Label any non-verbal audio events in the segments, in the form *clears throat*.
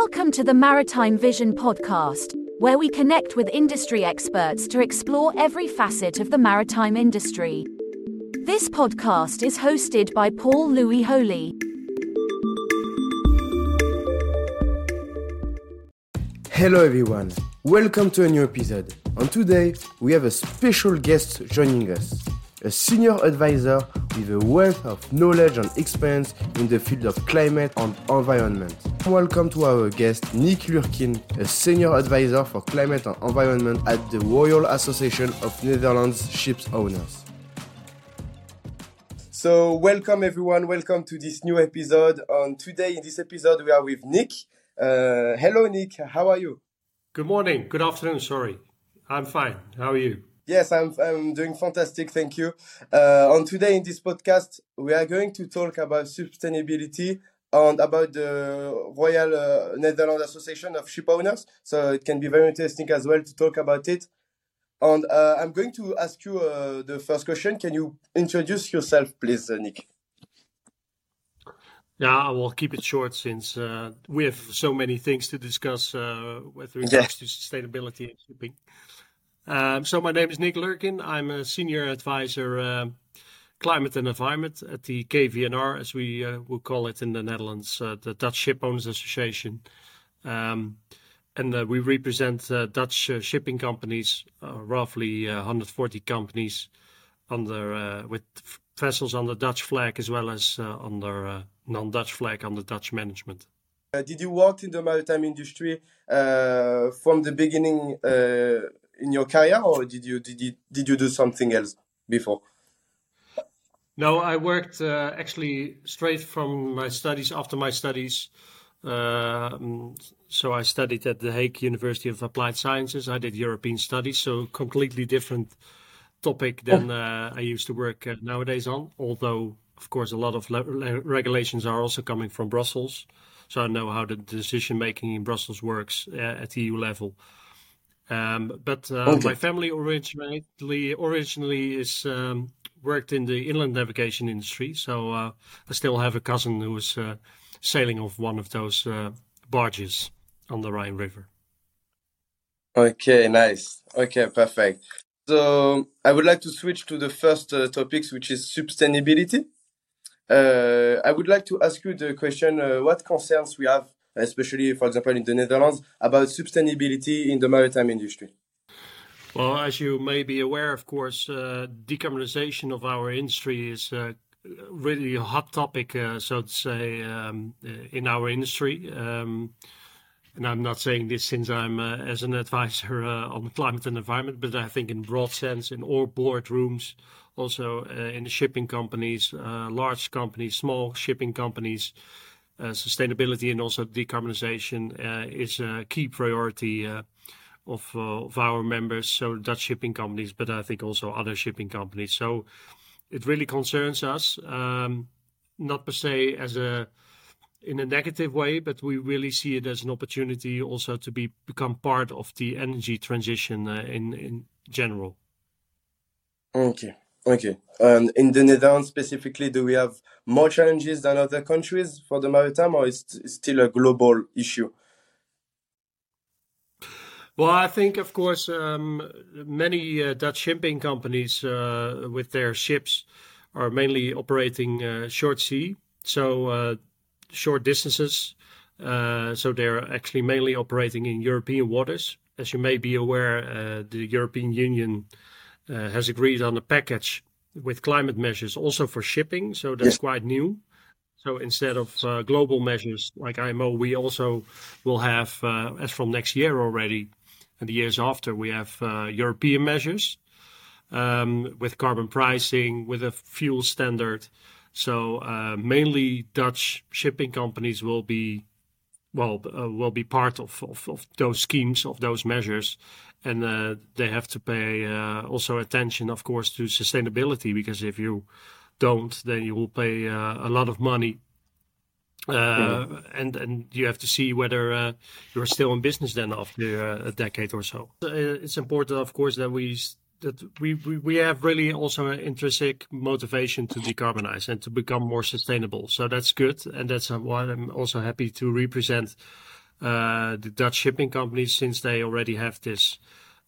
Welcome to the Maritime Vision podcast, where we connect with industry experts to explore every facet of the maritime industry. This podcast is hosted by Paul Louis Holy. Hello everyone, welcome to a new episode. And today we have a special guest joining us, a senior advisor with a wealth of knowledge and experience in the field of climate and environment. Welcome to our guest Nick Lurkin, a senior advisor for climate and environment at the Royal Association of Netherlands Ships Owners. So, welcome everyone, welcome to this new episode. And today in this episode we are with Nick. Uh, hello Nick, how are you? Good morning, good afternoon, sorry. I'm fine. How are you? Yes, I'm, I'm doing fantastic. Thank you. Uh, on today in this podcast, we are going to talk about sustainability and about the Royal uh, Netherlands Association of Ship Owners. So it can be very interesting as well to talk about it. And uh, I'm going to ask you uh, the first question. Can you introduce yourself, please, uh, Nick? Yeah, I will keep it short since uh, we have so many things to discuss uh, with regards yeah. to sustainability and shipping. Um, so my name is Nick Lurkin. I'm a senior advisor, uh, climate and environment at the KVNR, as we uh, would call it in the Netherlands, uh, the Dutch Ship Owners Association. Um, and uh, we represent uh, Dutch uh, shipping companies, roughly 140 companies, under with vessels under Dutch flag as well as under non-Dutch flag under Dutch management. did you work in the maritime industry from the beginning? in your career, or did you did you did you do something else before? No, I worked uh, actually straight from my studies. After my studies, uh, so I studied at the Hague University of Applied Sciences. I did European studies, so completely different topic than uh, I used to work uh, nowadays on. Although, of course, a lot of regulations are also coming from Brussels, so I know how the decision making in Brussels works uh, at the EU level. Um, but uh, okay. my family originally originally is um, worked in the inland navigation industry, so uh, I still have a cousin who is uh, sailing off one of those uh, barges on the Rhine River. Okay, nice. Okay, perfect. So I would like to switch to the first uh, topics, which is sustainability. Uh, I would like to ask you the question: What concerns we have especially, for example, in the Netherlands, about sustainability in the maritime industry? Well, as you may be aware, of course, uh, decarbonization of our industry is uh, really a hot topic, uh, so to say, um, uh, in our industry. Um, and I'm not saying this since I'm uh, as an advisor on climate and environment, but I think in broad sense, in all boardrooms, also in the shipping companies, large companies, small shipping companies, sustainability and also decarbonization is a key priority of of our members, so Dutch shipping companies, but I think also other shipping companies. So it really concerns us, um, not per se as a in a negative way, but we really see it as an opportunity also to be become part of the energy transition in in general. Okay. Okay. And in the Netherlands specifically, do we have more challenges than other countries for the maritime, or is it still a global issue? Well, I think, of course, um, many uh, Dutch shipping companies uh, with their ships are mainly operating uh, short sea, so uh, short distances. Uh, so they're actually mainly operating in European waters. As you may be aware, uh, the European Union uh, has agreed on a package with climate measures also for shipping. So that's yes. quite new. So instead of uh, global measures like IMO, we also will have, uh, as from next year already, and the years after, we have uh, European measures um, with carbon pricing, with a fuel standard. So uh, mainly Dutch shipping companies will be well uh, will be part of, of, of, those schemes of those measures and uh, they have to pay uh, also attention of course to sustainability because if you don't then you will pay uh, a lot of money mm-hmm. and and you have to see whether uh, you're still in business then after a decade or so it's important of course that we that we, we, we have really also an intrinsic motivation to decarbonize and to become more sustainable. So that's good. And that's why I'm also happy to represent uh, the Dutch shipping companies since they already have this,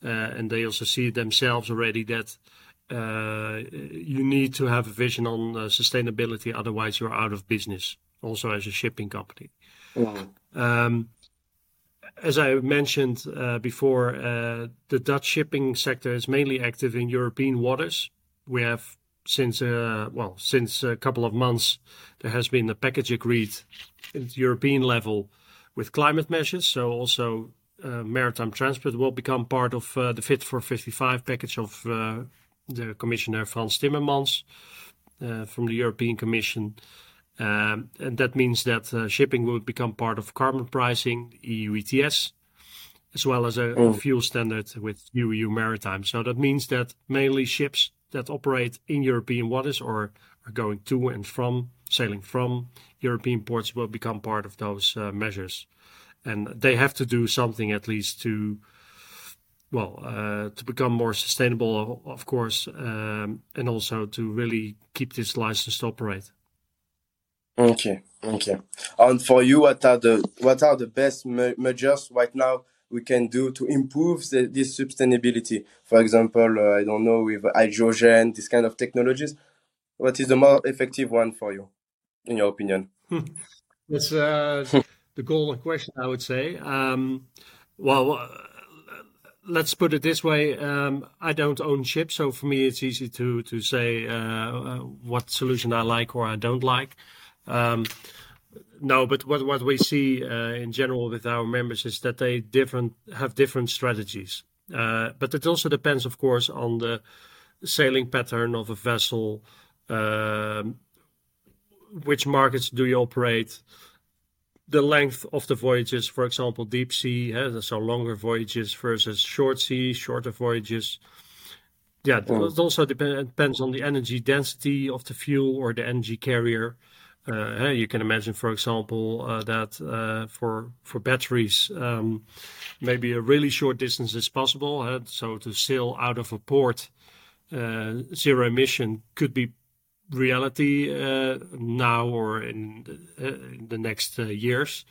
uh, and they also see themselves already that uh, you need to have a vision on uh, sustainability, otherwise you're out of business. Also, as a shipping company. Mm-hmm. Um, as I mentioned uh, before, uh, the Dutch shipping sector is mainly active in European waters. We have since uh, well since a couple of months there has been a package agreed at European level with climate measures. So also uh, maritime transport will become part of uh, the Fit for 55 package of uh, the Commissioner Frans Timmermans uh, from the European Commission. Um, and that means that uh, shipping will become part of carbon pricing, EU ETS, as well as a, mm. fuel standard with EU Maritime. So that means that mainly ships that operate in European waters or are going to and from, sailing from European ports will become part of those uh, measures. And they have to do something at least to well, uh, to become more sustainable, of course, um, and also to really keep this license to operate. Okay, okay. And for you, what are the what are the best me measures right now we can do to improve the, this sustainability? For example, uh, I don't know with hydrogen, this kind of technologies. What is the more effective one for you, in your opinion? *laughs* That's uh, *laughs* the golden question, I would say. Um, well let's put it this way: um, I don't own ships, so for me it's easy to to say uh, uh, what solution I like or I don't like. Um, no, but what what we see uh, in general with our members is that they different have different strategies. Uh, but it also depends, of course, on the sailing pattern of a vessel. Um, which markets do you operate? the length of the voyages, for example, deep sea, so longer voyages versus short sea, shorter voyages. Yeah, mm. it also depend, depends on the energy density of the fuel or the energy carrier. Uh, you can imagine, for example, uh, that uh, for for batteries, um, maybe a really short distance is possible. So to sail out of a port, uh, zero emission could be reality uh, now or in the, uh, in the next uh, years.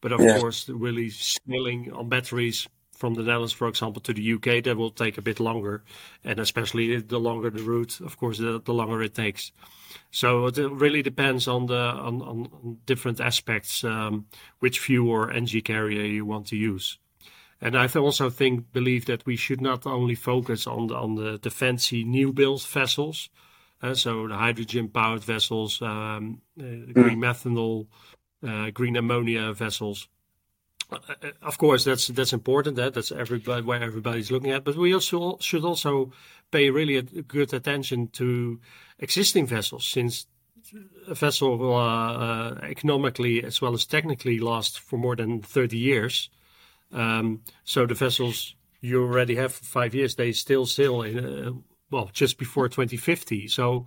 But of yeah. course, really scaling on batteries from the Netherlands, for example, to the UK, that will take a bit longer. And especially the longer the route, of course, the, the longer it takes. So it really depends on the on, on different aspects, um, which fuel or energy carrier you want to use. And I also think believe that we should not only focus on the on the, the fancy new built vessels, uh, so the hydrogen-powered vessels, um, uh, green mm. methanol, uh, green ammonia vessels. Of course, that's that's important. That that's everybody where everybody's looking at. But we also should also pay really good attention to existing vessels, since a vessel will uh, economically as well as technically last for more than 30 years. Um, so the vessels you already have for five years, they still sail in, well, just before 2050. So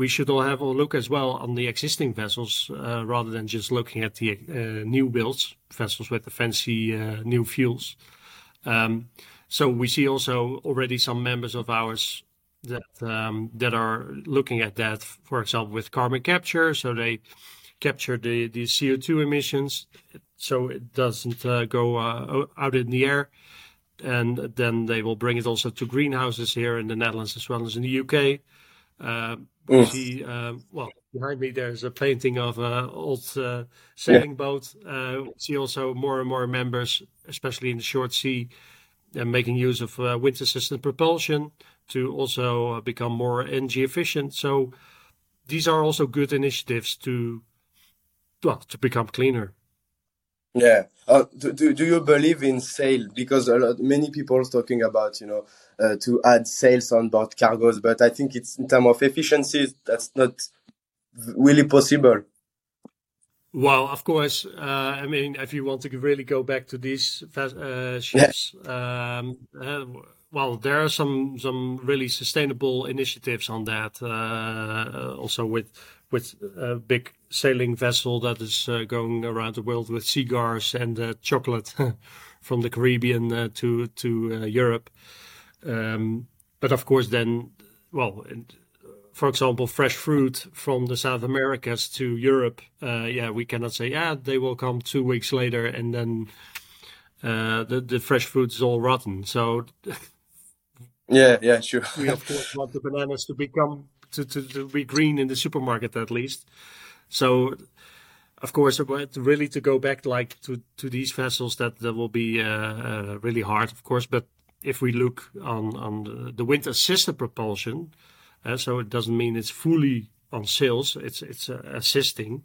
we should all have a look as well on the existing vessels uh, rather than just looking at the uh, new builds, vessels with the fancy uh, new fuels. Um, so we see also already some members of ours that um, that are looking at that, for example, with carbon capture. So they capture the, the CO2 emissions so it doesn't uh, go uh, out in the air and then they will bring it also to greenhouses here in the Netherlands as well as in the UK. Uh, see, uh, well, behind me there's a painting of an old uh, sailing yeah. boat. Uh, see also more and more members, especially in the short sea, uh, making use of uh, wind assisted propulsion to also become more energy efficient. So these are also good initiatives to, well, to become cleaner. Yeah. Uh, do, do, do you believe in sail? Because a lot, many people are talking about, you know, uh, to add sails on board cargoes, but I think it's in terms of efficiency, that's not really possible. Well, of course, uh, I mean, if you want to really go back to these uh, ships, yeah. um, uh, well, there are some some really sustainable initiatives on that. Uh, also with with big sailing vessel that is uh, going around the world with cigars and uh, chocolate *laughs* from the Caribbean uh, to to uh, Europe. Um, but of course, then, well, for example, fresh fruit from the South Americas to Europe, uh, yeah, we cannot say, yeah, they will come two weeks later and then uh, the the fresh fruit is all rotten. So *laughs* yeah, yeah, sure. we of course want the bananas to become to, to, to be green in the supermarket at least. So of course, really to go back like to, to these vessels, that, that will be uh, uh, really hard, of course. But if we look on, on the, wind assisted propulsion, uh, so it doesn't mean it's fully on sails, it's, it's uh, assisting.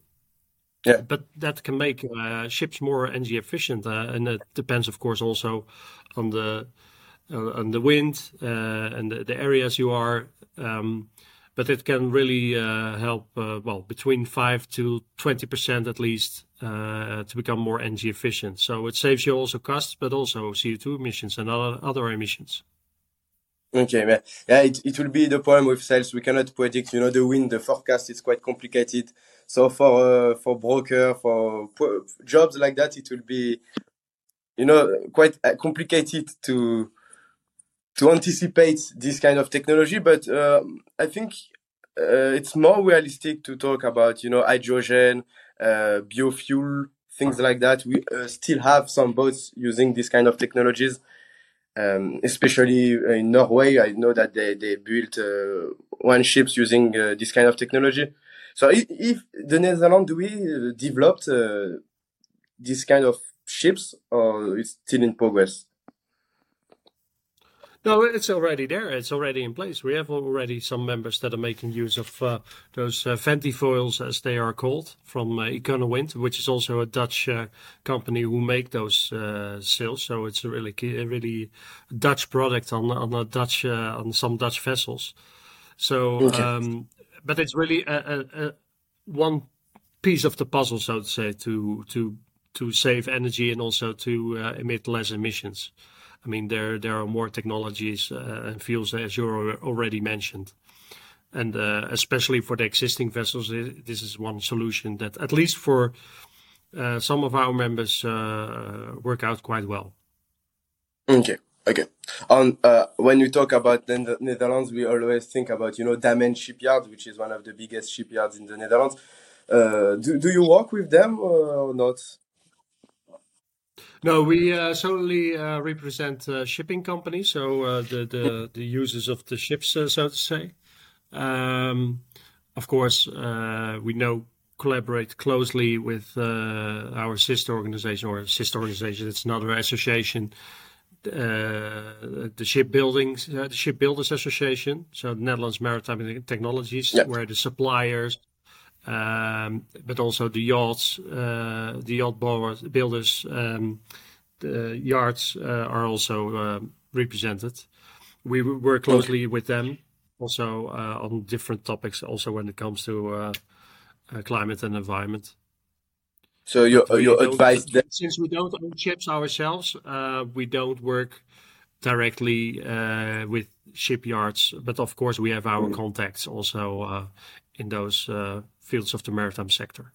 Yeah. But that can make uh, ships more energy efficient. Uh, and it depends, of course, also on the, on the wind and the, the, areas you are. Um, but it can really uh, help, uh, well, between 5 to 20% at least uh, to become more energy efficient. So it saves you also costs, but also CO2 emissions and other, other emissions. Okay, yeah, yeah it, it will be the problem with sales. We cannot predict, you know, the wind, the forecast is quite complicated. So for uh, for broker, for jobs like that, it will be, you know, quite uh, complicated to to anticipate this kind of technology. But uh, I think uh, it's more realistic to talk about, you know, hydrogen, uh, biofuel, things like that. We uh, still have some boats using this kind of technologies. Um, especially in Norway, I know that they, they built uh, one ships using uh, this kind of technology. So if, if the Netherlands, do we developed this kind of ships or it's still in progress? No, it's already there. It's already in place. We have already some members that are making use of uh, those uh, ventifoils, as they are called, from uh, Econowind, which is also a Dutch uh, company who make those uh, sails. So it's a really, a really Dutch product on on a Dutch uh, on some Dutch vessels. So, okay. um, but it's really a, a, a one piece of the puzzle, so to say, to to to save energy and also to uh, emit less emissions. I mean, there there are more technologies uh, and fuels as you already mentioned, and uh, especially for the existing vessels, this is one solution that at least for uh, some of our members work out quite well. Okay. Okay. On uh, when we talk about the Netherlands, we always think about you know Damen Shipyard, which is one of the biggest shipyards in the Netherlands. Uh, do do you work with them or not? No, we uh, solely uh, represent uh, shipping companies, so uh, the, the the users of the ships, uh, so to say. Um, of course, uh, we know collaborate closely with our sister organization or sister organization. It's another association, the shipbuilding, the shipbuilders association. So Netherlands Maritime Technologies, yep. where the suppliers, but also the yachts, uh, the yacht builders, um, the yards uh, are also uh, represented. We work closely with them also on different topics, also when it comes to climate and environment. So your your advice that since we don't own ships ourselves, uh, we don't work directly uh, with shipyards, but of course we have our mm. contacts also uh, in those fields of the maritime sector.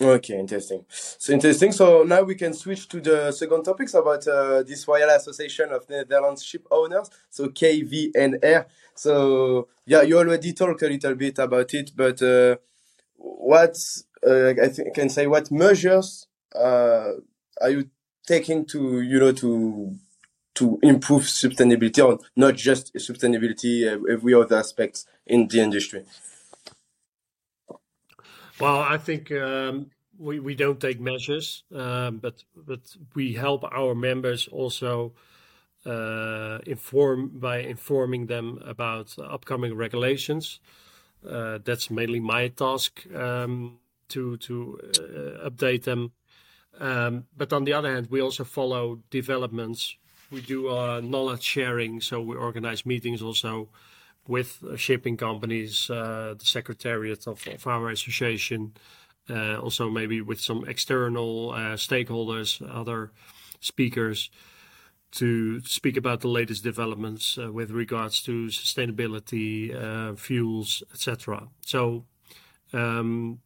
Okay, interesting. So interesting. So now we can switch to the second topics about uh, this Royal Association of Netherlands Ship Owners, so KVNR. So yeah, you already talked a little bit about it, but uh, what uh, I I can say what measures uh, are you taking to you know to to improve sustainability or not just sustainability, uh, every other aspects in the industry? Well, I think um, we we don't take measures, um, but but we help our members also uh, inform by informing them about upcoming regulations. Uh, that's mainly my task um, to to uh, update them. Um, but on the other hand, we also follow developments. We do uh, knowledge sharing, so we organize meetings also with shipping companies, uh, the secretariat of, of our association, uh, also maybe with some external uh, stakeholders, other speakers, to speak about the latest developments uh, with regards to sustainability, uh, fuels, etc. So um,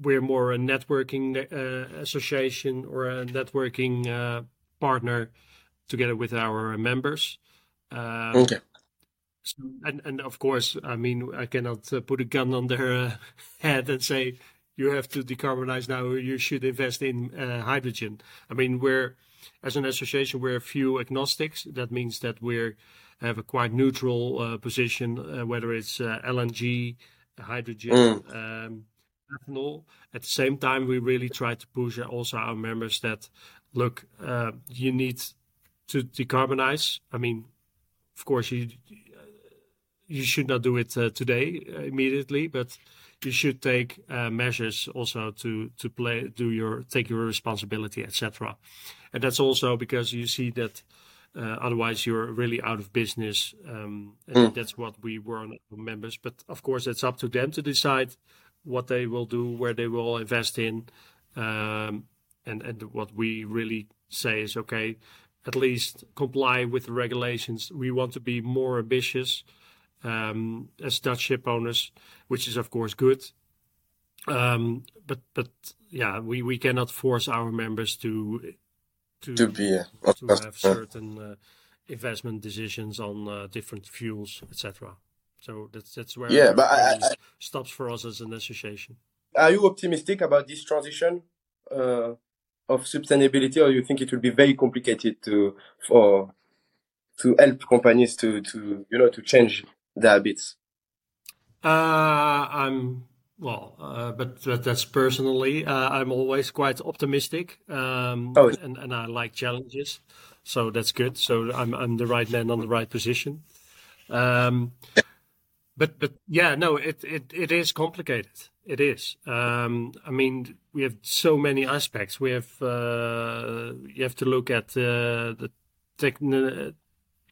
we're more a networking uh, association or a networking partner together with our members. Um, okay and and of course, I mean, I cannot uh, put a gun on their uh, *laughs* head and say you have to decarbonize now. Or You should invest in uh, hydrogen. I mean, we're as an association, we're a fuel agnostics. That means that we have a quite neutral uh, position, uh, whether it's uh, LNG, hydrogen, mm. um, ethanol. At the same time, we really try to push also our members that look, you need to decarbonize. I mean, of course, you you should not do it uh, today uh, immediately, but you should take uh, measures also to to play do your take your responsibility, etc. And that's also because you see that uh, otherwise you're really out of business. Um, and mm. that's what we warn members. But of course, it's up to them to decide what they will do, where they will invest in, um, and and what we really say is okay. At least comply with the regulations. We want to be more ambitious as Dutch ship owners, which is of course good. Um, but but yeah, we, we cannot force our members to to, to be uh, to have certain uh, investment decisions on uh, different fuels, etc. So that's that's where yeah, but I, I, stops for us as an association. Are you optimistic about this transition uh, of sustainability, or you think it will be very complicated to for to help companies to to you know to change the habits? Uh, I'm well, uh, but, but that's personally. Uh, I'm always quite optimistic, um, oh. and and I like challenges, so that's good. So I'm I'm the right man on the right position. Um, but but yeah, no, it it it is complicated. It is. Um, I mean, we have so many aspects. We have uh, you have to look at uh, the techn-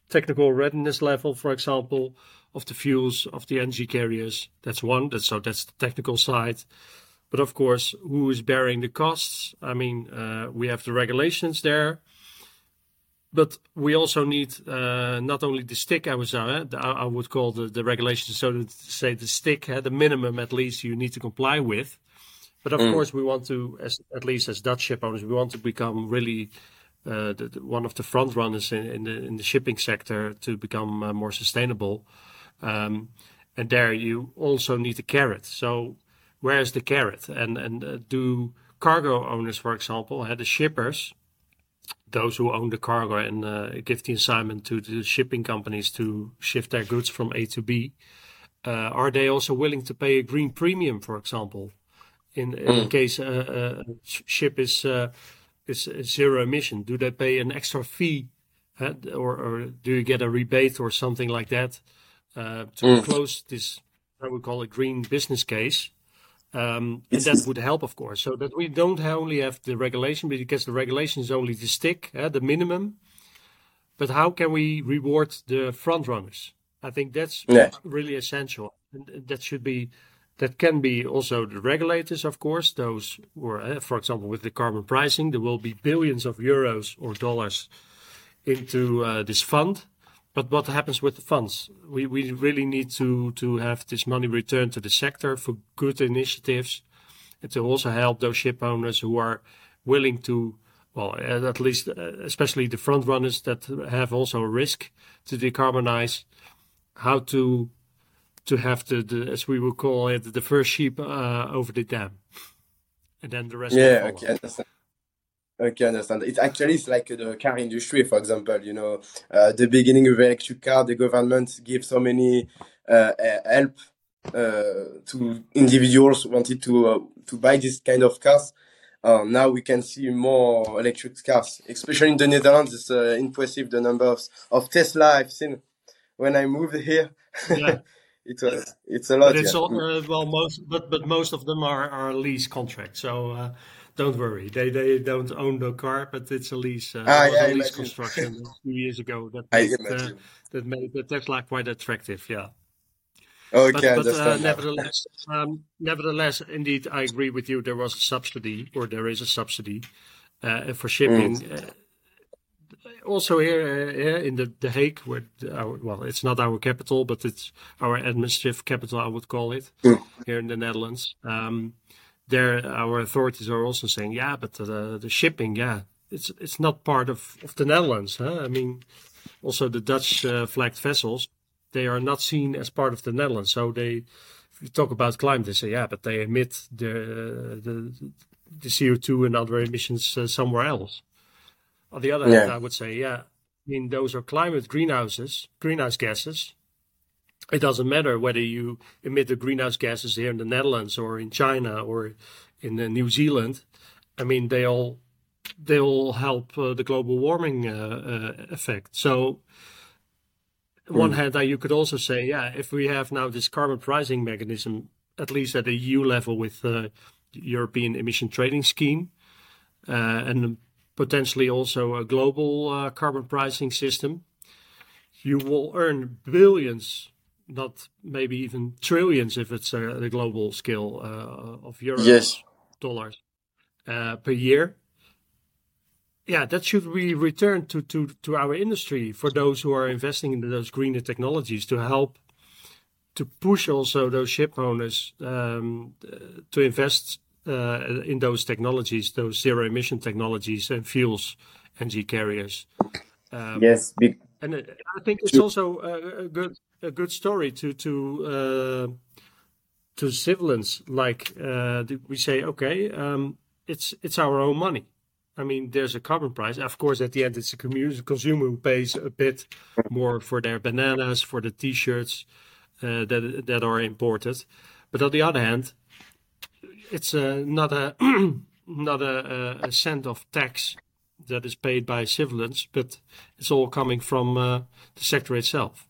technical readiness level, for example of the fuels of the energy carriers. That's one. That's so that's the technical side. But of course, who is bearing the costs? I mean, uh, we have the regulations there, but we also need uh, not only the stick. I was uh, I would call the, the regulations so to say the stick, uh, the minimum at least you need to comply with. But of mm. course, we want to, as, at least as Dutch ship owners, we want to become really uh, the, the, one of the front runners in, in, the in the shipping sector to become uh, more sustainable. Um, and there you also need a carrot. So where's the carrot? And and uh, do cargo owners, for example, had the shippers, those who own the cargo and uh, give the assignment to the shipping companies to shift their goods from A to B, uh, are they also willing to pay a green premium, for example, in, in mm. case a, a, ship is uh, is zero emission? Do they pay an extra fee, uh, or, or do you get a rebate or something like that? Uh, to mm. close this, I would call it a green business case. Um, and that would help, of course, so that we don't only have the regulation, because the regulation is only the stick, uh, the minimum. But how can we reward the front runners? I think that's yeah. really essential. And that should be, that can be also the regulators, of course. Those, or uh, for example, with the carbon pricing, there will be billions of euros or dollars into uh, this fund but what happens with the funds? We we really need to to have this money returned to the sector for good initiatives, and to also help those ship owners who are willing to, well, at least uh, especially the front runners that have also a risk to decarbonize, how to to have the, the as we would call it the first sheep uh, over the dam, and then the rest. Yeah, okay, Okay, understand. It's actually it's like the car industry, for example. You know, uh, the beginning of electric car, the government gave so many uh, help uh, to individuals wanted to uh, to buy this kind of cars. Uh, now we can see more electric cars, especially in the Netherlands. It's uh, impressive the number of, of Tesla I've seen when I moved here. Yeah. *laughs* it's a it's a lot. But it's yeah. all, well most, but but most of them are are lease contracts. So don't worry. They they don't own the car, but it's a lease. Uh, ah, yeah, a lease construction a few years ago *laughs* that made, uh, that made the Tesla quite attractive. Yeah. Okay, but, but uh, nevertheless, um, nevertheless, indeed, I agree with you. There was a subsidy, or there is a subsidy uh, for shipping. Mm. Uh, also here, uh, here in the, the Hague, where our, well, it's not our capital, but it's our administrative capital, I would call it, mm. here in the Netherlands. Um, there our authorities are also saying, yeah, but the, the shipping, yeah, it's it's not part of, of the Netherlands. Huh? I mean, also the Dutch uh, flagged vessels, they are not seen as part of the Netherlands. So they, if you talk about climate, they say, yeah, but they emit the the, the CO2 and other emissions uh, somewhere else. On the other yeah. hand, I would say, yeah, I mean those are climate greenhouses, greenhouse gases. It doesn't matter whether you emit the greenhouse gases here in the Netherlands or in China or in uh, New Zealand. I mean, they all they all help uh, the global warming uh, uh effect. So on one mm. hand, uh, you could also say, yeah, if we have now this carbon pricing mechanism, at least at the EU level with the European Emission Trading Scheme, uh, and potentially also a global uh, carbon pricing system, you will earn billions, not maybe even trillions if it's a, a global scale uh, of euros, yes. dollars uh, per year yeah, that should be returned to, to, to our industry for those who are investing in those greener technologies to help to push also those ship owners um, to invest uh, in those technologies, those zero emission technologies and fuels, energy carriers. Um, yes, big. And I think it's also a, good a good story to to uh, to civilians. Like uh, we say, okay, um, it's it's our own money I mean, there's a carbon price. Of course, at the end, it's a consumer who pays a bit more for their bananas, for the T-shirts uh, that that are imported. But on the other hand, it's uh, not a *clears throat* not a, a, cent of tax that is paid by civilians, but it's all coming from uh, the sector itself.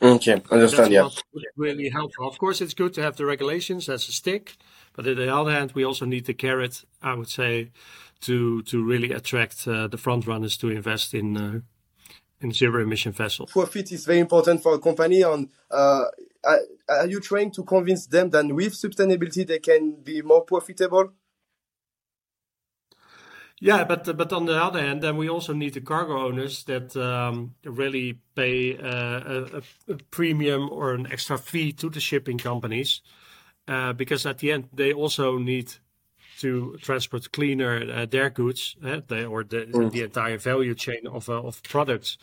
Okay, understand. yeah, really helpful. Of course, it's good to have the regulations as a stick, but on the other hand, we also need the carrot. I would say to to really attract uh, the front runners to invest in uh, in zero emission vessels. Profit is very important for a company, and uh, are, are you trying to convince them that with sustainability they can be more profitable? Yeah, but but on the other hand, then we also need the cargo owners that um, really pay uh, a, a, premium or an extra fee to the shipping companies, uh, because at the end they also need to transport cleaner uh, their goods, uh, they, or the, mm. the entire value chain of uh, of products.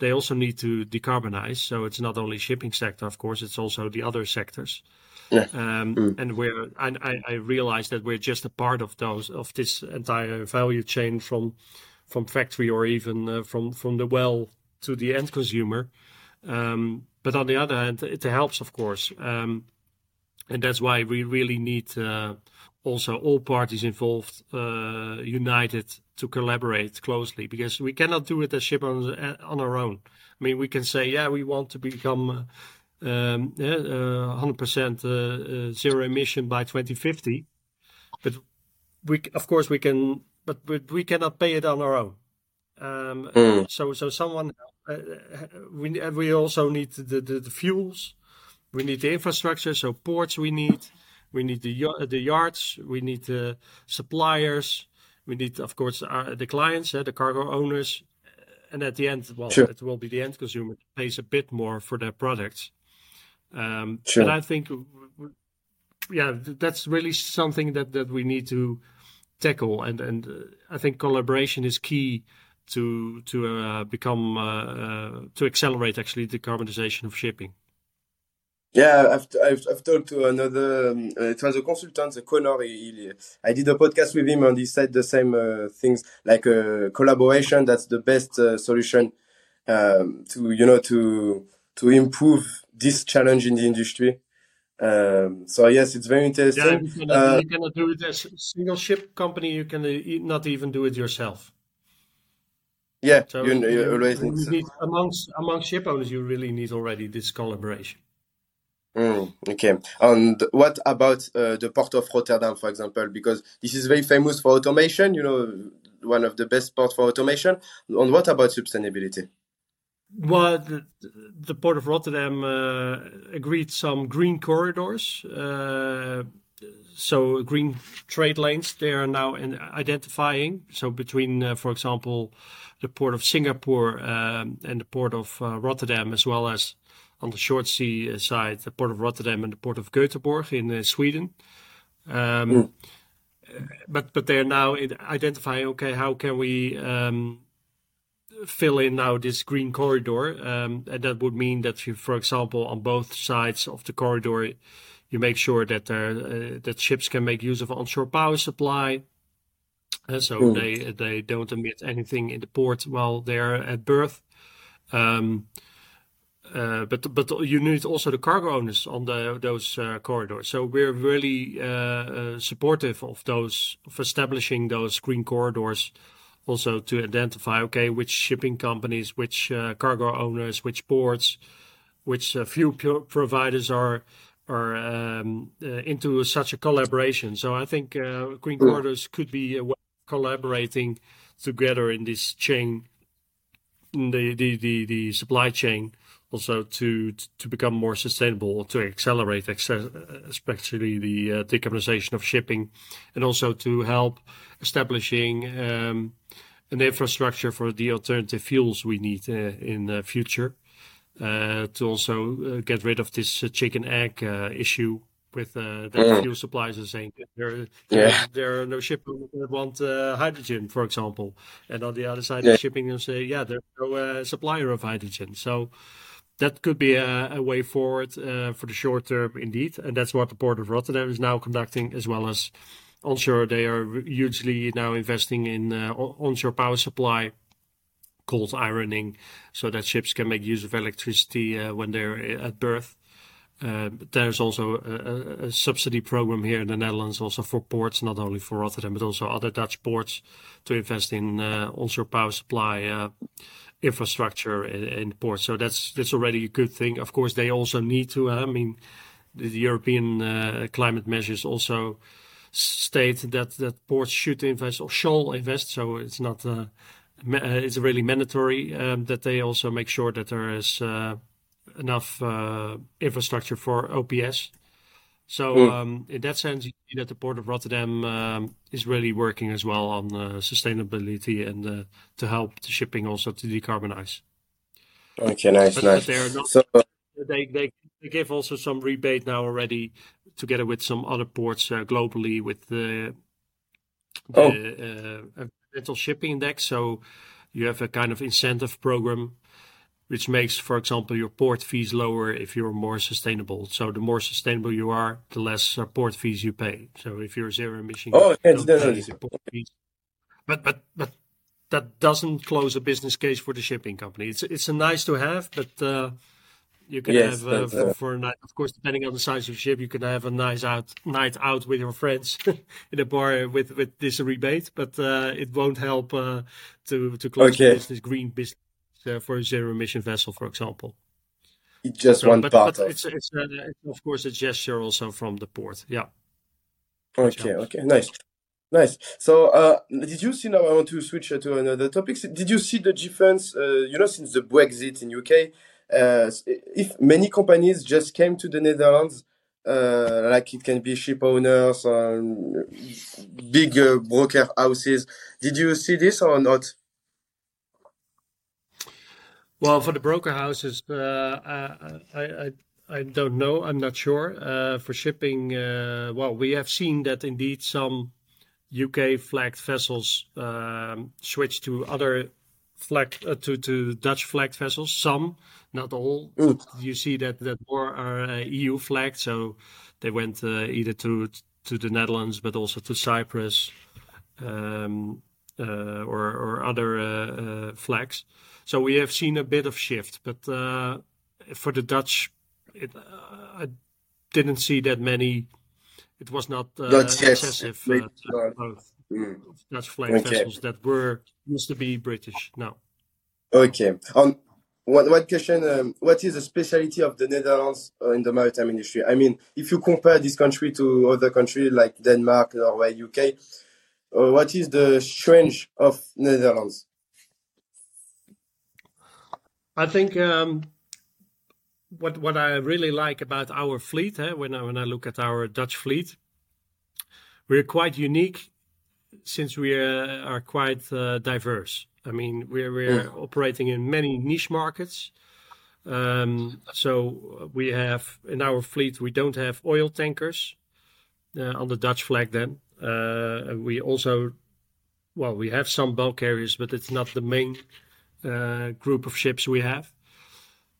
They also need to decarbonize. So it's not only shipping sector, of course, it's also the other sectors. Yeah. Um, mm. And we're, I, I realize that we're just a part of those of this entire value chain from from factory or even uh, from from the well to the end consumer. Um, but on the other hand, it helps, of course, um, and that's why we really need uh, also all parties involved uh, united to collaborate closely because we cannot do it as ship on, on our own. I mean, we can say, yeah, we want to become um, yeah, uh, 100% uh, uh, zero emission by 2050. But we, of course, we can, but, but we cannot pay it on our own. Um, mm. So, so someone, uh, we we also need the, the, the fuels, we need the infrastructure, so ports we need, we need the the yards, we need the suppliers, we need, of course, our, the clients, uh, the cargo owners, and at the end, well, sure. it will be the end consumer pays a bit more for their products. Um, sure. But I think, yeah, that's really something that, that we need to tackle, and and uh, I think collaboration is key to to uh, become uh, uh to accelerate actually the carbonization of shipping. Yeah, I've, I've, I've talked to another, um, uh, it was a consultant, Connor. He, he, I did a podcast with him and he said the same uh, things like uh, collaboration. That's the best uh, solution um, to, you know, to, to improve this challenge in the industry. Um, so yes, it's very interesting. Yeah, you cannot, uh, you cannot do it as a single ship company. You can uh, not even do it yourself. Yeah, so you, you, always you need, amongst among ship owners, you really need already this collaboration. Mm, okay. And what about uh, the port of Rotterdam, for example? Because this is very famous for automation, you know, one of the best ports for automation. And what about sustainability? Well, the, the port of Rotterdam uh, agreed some green corridors. Uh, so green trade lanes they are now identifying. So between, uh, for example, the port of Singapore um, and the port of uh, Rotterdam, as well as on the short sea side, the port of Rotterdam and the port of Göteborg in uh, Sweden. Um, mm. But but they are now identifying okay how can we um, fill in now this green corridor, um, and that would mean that you, for example, on both sides of the corridor, you make sure that uh, that ships can make use of onshore power supply, uh, so mm. they they don't emit anything in the port while they're at berth. Um, uh, but but you need also the cargo owners on the those uh, corridors. So we're really uh, uh, supportive of those of establishing those green corridors, also to identify okay which shipping companies, which uh, cargo owners, which ports, which fuel providers are are um, into such a collaboration. So I think green hmm. corridors could be a way of collaborating together in this chain, the the the, the supply chain also to to become more sustainable, to accelerate, especially the uh, decarbonization of shipping, and also to help establishing um, an infrastructure for the alternative fuels we need uh, in the future. Uh, to also uh, get rid of this uh, chicken egg uh, issue with that mm. fuel suppliers are saying there, yeah. there are no shippers that want hydrogen, for example, and on the other side, yeah. shipping will say, yeah, there's no supplier of hydrogen. So that could be a, a way forward uh, for the short term, indeed. And that's what the Port of Rotterdam is now conducting, as well as onshore. They are hugely now investing in uh, onshore power supply, cold ironing, so that ships can make use of electricity uh, when they're at berth. Uh, there's also a, a, subsidy program here in the Netherlands, also for ports, not only for Rotterdam, but also other Dutch ports, to invest in uh, onshore power supply uh, infrastructure in, in ports. So that's that's already a good thing. Of course, they also need to. Uh, I mean, the, the European uh, climate measures also state that that ports should invest or shall invest. So it's not. Uh, uh it's really mandatory um, that they also make sure that there is uh, enough infrastructure for OPS so mm. um, in that sense, you see that the port of Rotterdam um, is really working as well on uh, sustainability and uh, to help the shipping also to decarbonize. Okay, nice, but, nice. But not, so, they, they they give also some rebate now already, together with some other ports uh, globally with the the oh. Uh, environmental shipping index. So you have a kind of incentive program which makes, for example, your port fees lower if you're more sustainable. So the more sustainable you are, the less uh, port fees you pay. So if you're zero emission, oh, it's definitely. But but but that doesn't close a business case for the shipping company. It's it's a nice to have, but uh, you can yes, have uh, for, for, a night. Of course, depending on the size of the ship, you can have a nice out night out with your friends *laughs* in a bar with with this rebate. But uh, it won't help uh, to to close okay. business green business for a zero emission vessel, for example. It's just so, one but, part but of. It's, it's, uh, it's, of course a gesture also from the port. Yeah. Okay. Okay. Nice. Nice. So, uh, did you see now? I want to switch to another topic. Did you see the difference? Uh, you know, since the Brexit in UK, uh, if many companies just came to the Netherlands, uh, like it can be ship owners, um, big uh, broker houses. Did you see this or not? Well, for the broker houses, uh, I, I, I don't know. I'm not sure. Uh, for shipping, uh, well, we have seen that indeed some UK flagged vessels um, switch to other flag uh, to to Dutch flagged vessels. Some, not all. Mm. You see that that more are uh, EU flagged, so they went uh, either to to the Netherlands, but also to Cyprus um, or or other flags. So we have seen a bit of shift, but uh, for the Dutch, it, uh, I didn't see that many. It was not uh, excessive uh, mm. Dutch flag okay. vessels that were used to be British. No. Okay. Um, one, one question: um, What is the specialty of the Netherlands uh, in the maritime industry? I mean, if you compare this country to other countries like Denmark, Norway, UK, uh, what is the strange of Netherlands? I think um, what what I really like about our fleet, eh, when I when I look at our Dutch fleet, we're quite unique since we are, are quite uh, diverse. I mean, we're we're mm. operating in many niche markets. Um, so we have in our fleet we don't have oil tankers uh, on the Dutch flag. Then uh, we also, well, we have some bulk carriers, but it's not the main uh, group of ships we have.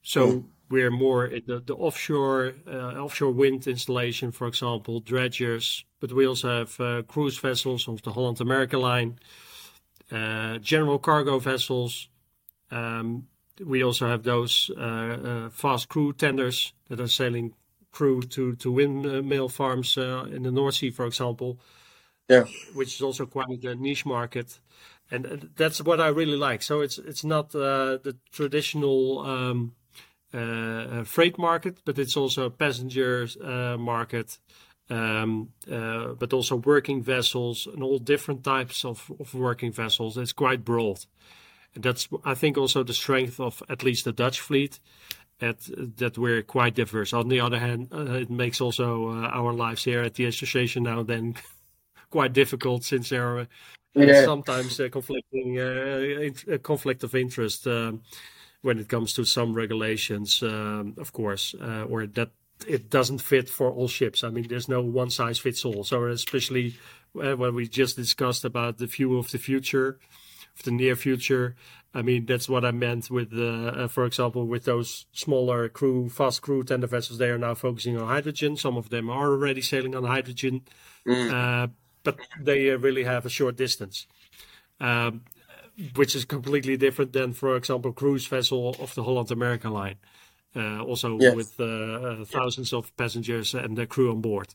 So mm. we're more in the, the offshore uh, offshore wind installation, for example, dredgers. But we also have uh, cruise vessels of the Holland America line, uh, general cargo vessels. Um, we also have those uh, uh, fast crew tenders that are sailing crew to to windmill farms in the North Sea, for example. Yeah, which is also quite a niche market and that's what I really like. So it's it's not uh, the traditional um, uh, freight market, but it's also a passenger uh, market, um, uh, but also working vessels and all different types of, of working vessels. It's quite broad. And that's I think also the strength of at least the Dutch fleet. At, that we're quite diverse. On the other hand, uh, it makes also uh, our lives here at the association now then *laughs* quite difficult since there are yeah. sometimes a conflicting uh, conflict of interest um, when it comes to some regulations, um, of course, uh, or that it doesn't fit for all ships. I mean, there's no one size fits all. So especially uh, when we just discussed about the view of the future, of the near future. I mean, that's what I meant with, uh, for example, with those smaller crew, fast crew tender vessels. They are now focusing on hydrogen. Some of them are already sailing on hydrogen. Mm but they uh, really have a short distance, um, which is completely different than, for example, cruise vessel of the Holland America line. Uh, also yes. with uh, uh, thousands of passengers and the crew on board.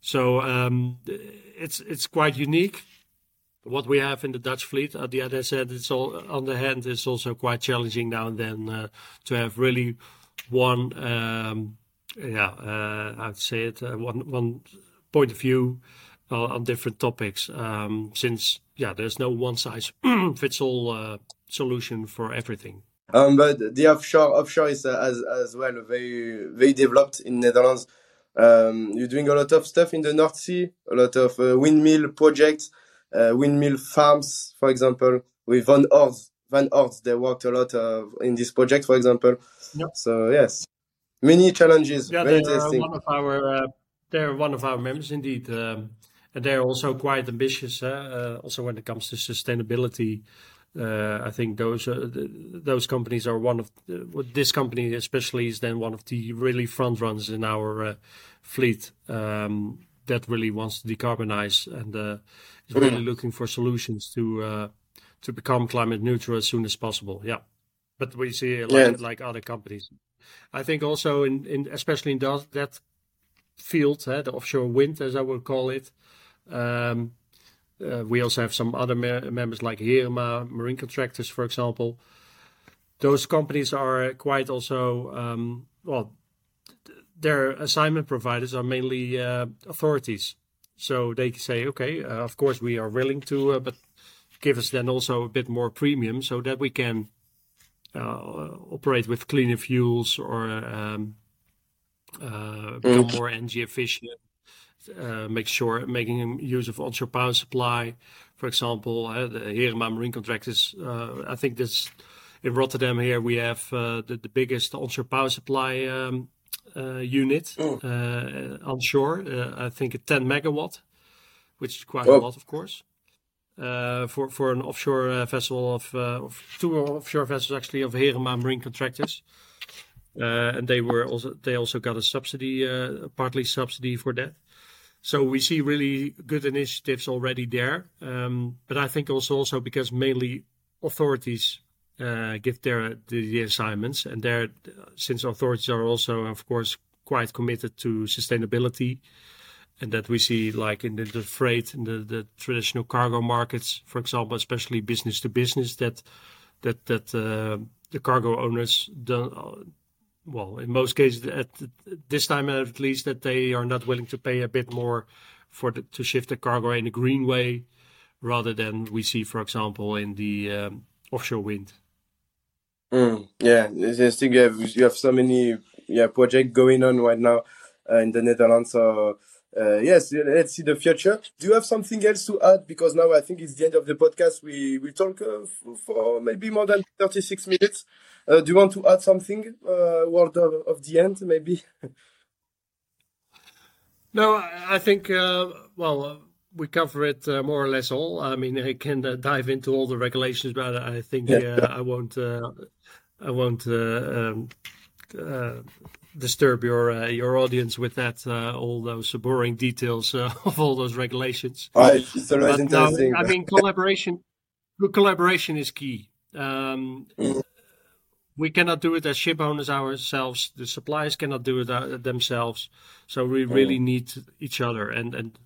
So um, it's it's quite unique what we have in the Dutch fleet. On the other hand, it's all on the hand. It's also quite challenging now and then uh, to have really one, um, yeah, uh, I'd say it, uh, one one point of view uh, on different topics. Um, since yeah, there's no one size *clears throat* fits all uh, solution for everything. Um, but the offshore offshore is uh, as as well very very developed in Netherlands. Um, you're doing a lot of stuff in the North Sea, a lot of uh, windmill projects, uh, windmill farms, for example, with Van Oord. Van Oord, they worked a lot in this project, for example. Yep. So yes, many challenges. Yeah, very they're one of our uh, they're one of our members indeed. Um, and they're also quite ambitious. Uh, also, when it comes to sustainability, uh, I think those uh, those companies are one of this company especially is then one of the really front runners in our fleet um, that really wants to decarbonize and is really looking for solutions to to become climate neutral as soon as possible. Yeah, but we see like, yeah. like other companies. I think also in, in especially in that, that field, uh, the offshore wind, as I would call it, uh, we also have some other me- members like Heerema, Marine Contractors, for example. Those companies are quite also, um, well, their assignment providers are mainly uh, authorities. So they say, okay, uh, of course we are willing to, uh, but give us then also a bit more premium so that we can uh, operate with cleaner fuels or um, uh, become mm. more energy efficient uh, make sure making use of onshore power supply, for example, uh, the Heerema Marine Contractors. Uh, I think this in Rotterdam here we have uh, the, the biggest onshore power supply um, uh, unit oh. Uh, onshore. I think a 10 megawatt, which is quite oh. a lot, of course. for for an offshore vessel of, of, two offshore vessels actually of Heerema Marine Contractors, and they were also they also got a subsidy, partly subsidy for that. So we see really good initiatives already there. Um, but I think also also because mainly authorities uh, give their the, the assignments, and there since authorities are also of course quite committed to sustainability, and that we see like in the, the freight and the, the traditional cargo markets, for example, especially business to business, that that that uh, the cargo owners don't well, in most cases, at this time at least, that they are not willing to pay a bit more for the, to shift the cargo in a green way, rather than we see, for example, in the um, offshore wind. Mm, yeah, I think you have you have so many yeah projects going on right now uh, in the Netherlands. So uh, yes, let's see the future. Do you have something else to add? Because now I think it's the end of the podcast. We we talk uh, for maybe more than thirty six minutes. Uh, do you want to add something? Uh, word of, of the end, maybe. *laughs* no, I think uh, well, we cover it uh, more or less all. I mean, I can uh, dive into all the regulations, but I think uh, I won't. Uh, I won't uh, um, uh, disturb your your audience with that. all those boring details *laughs* of all those regulations. Right, it's always but interesting. No, I mean, collaboration. Good collaboration is key. Um, mm. We cannot do it as ship owners ourselves. The suppliers cannot do it themselves. So we really mm. need each other, and and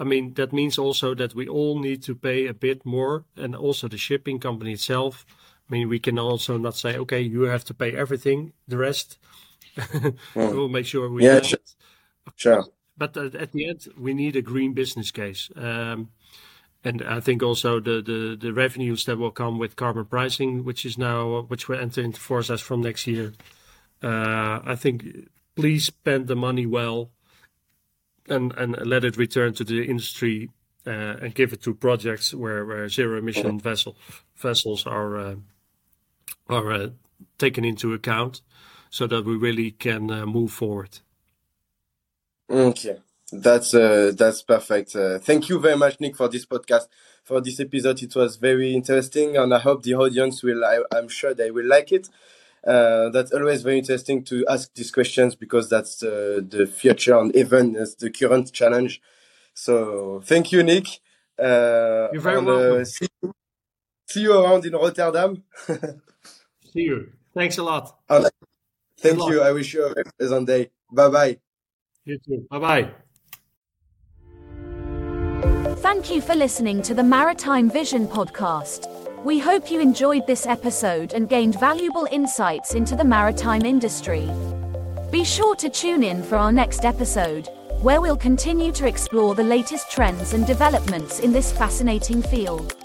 I mean, that means also that we all need to pay a bit more, and also the shipping company itself. I mean, we can also not say, okay, you have to pay everything, the rest. Mm. we'll make sure we. Yeah, sure. sure. But at the end, we need a green business case. Um, and I think also the, the, the revenues that will come with carbon pricing, which is now which will enter into force as from next year. Uh, I think please spend the money well and and let it return to the industry uh, and give it to projects where, where zero emission vessel vessels are uh, are uh, taken into account, so that we really can uh, move forward. Okay, that's uh, that's perfect. Uh, thank you very much, Nick, for this podcast. For this episode, it was very interesting, and I hope the audience will. I, I'm sure they will like it. Uh, that's always very interesting to ask these questions because that's uh, the future and even the current challenge. So thank you, Nick. Uh, You're very and, uh, welcome. See you, see, you, around in Rotterdam. *laughs* see you. Thanks a lot. Thank you. I wish you a pleasant day. Bye bye. You too. Bye bye. Thank you for listening to the Maritime Vision podcast. We hope you enjoyed this episode and gained valuable insights into the maritime industry. Be sure to tune in for our next episode, where we'll continue to explore the latest trends and developments in this fascinating field.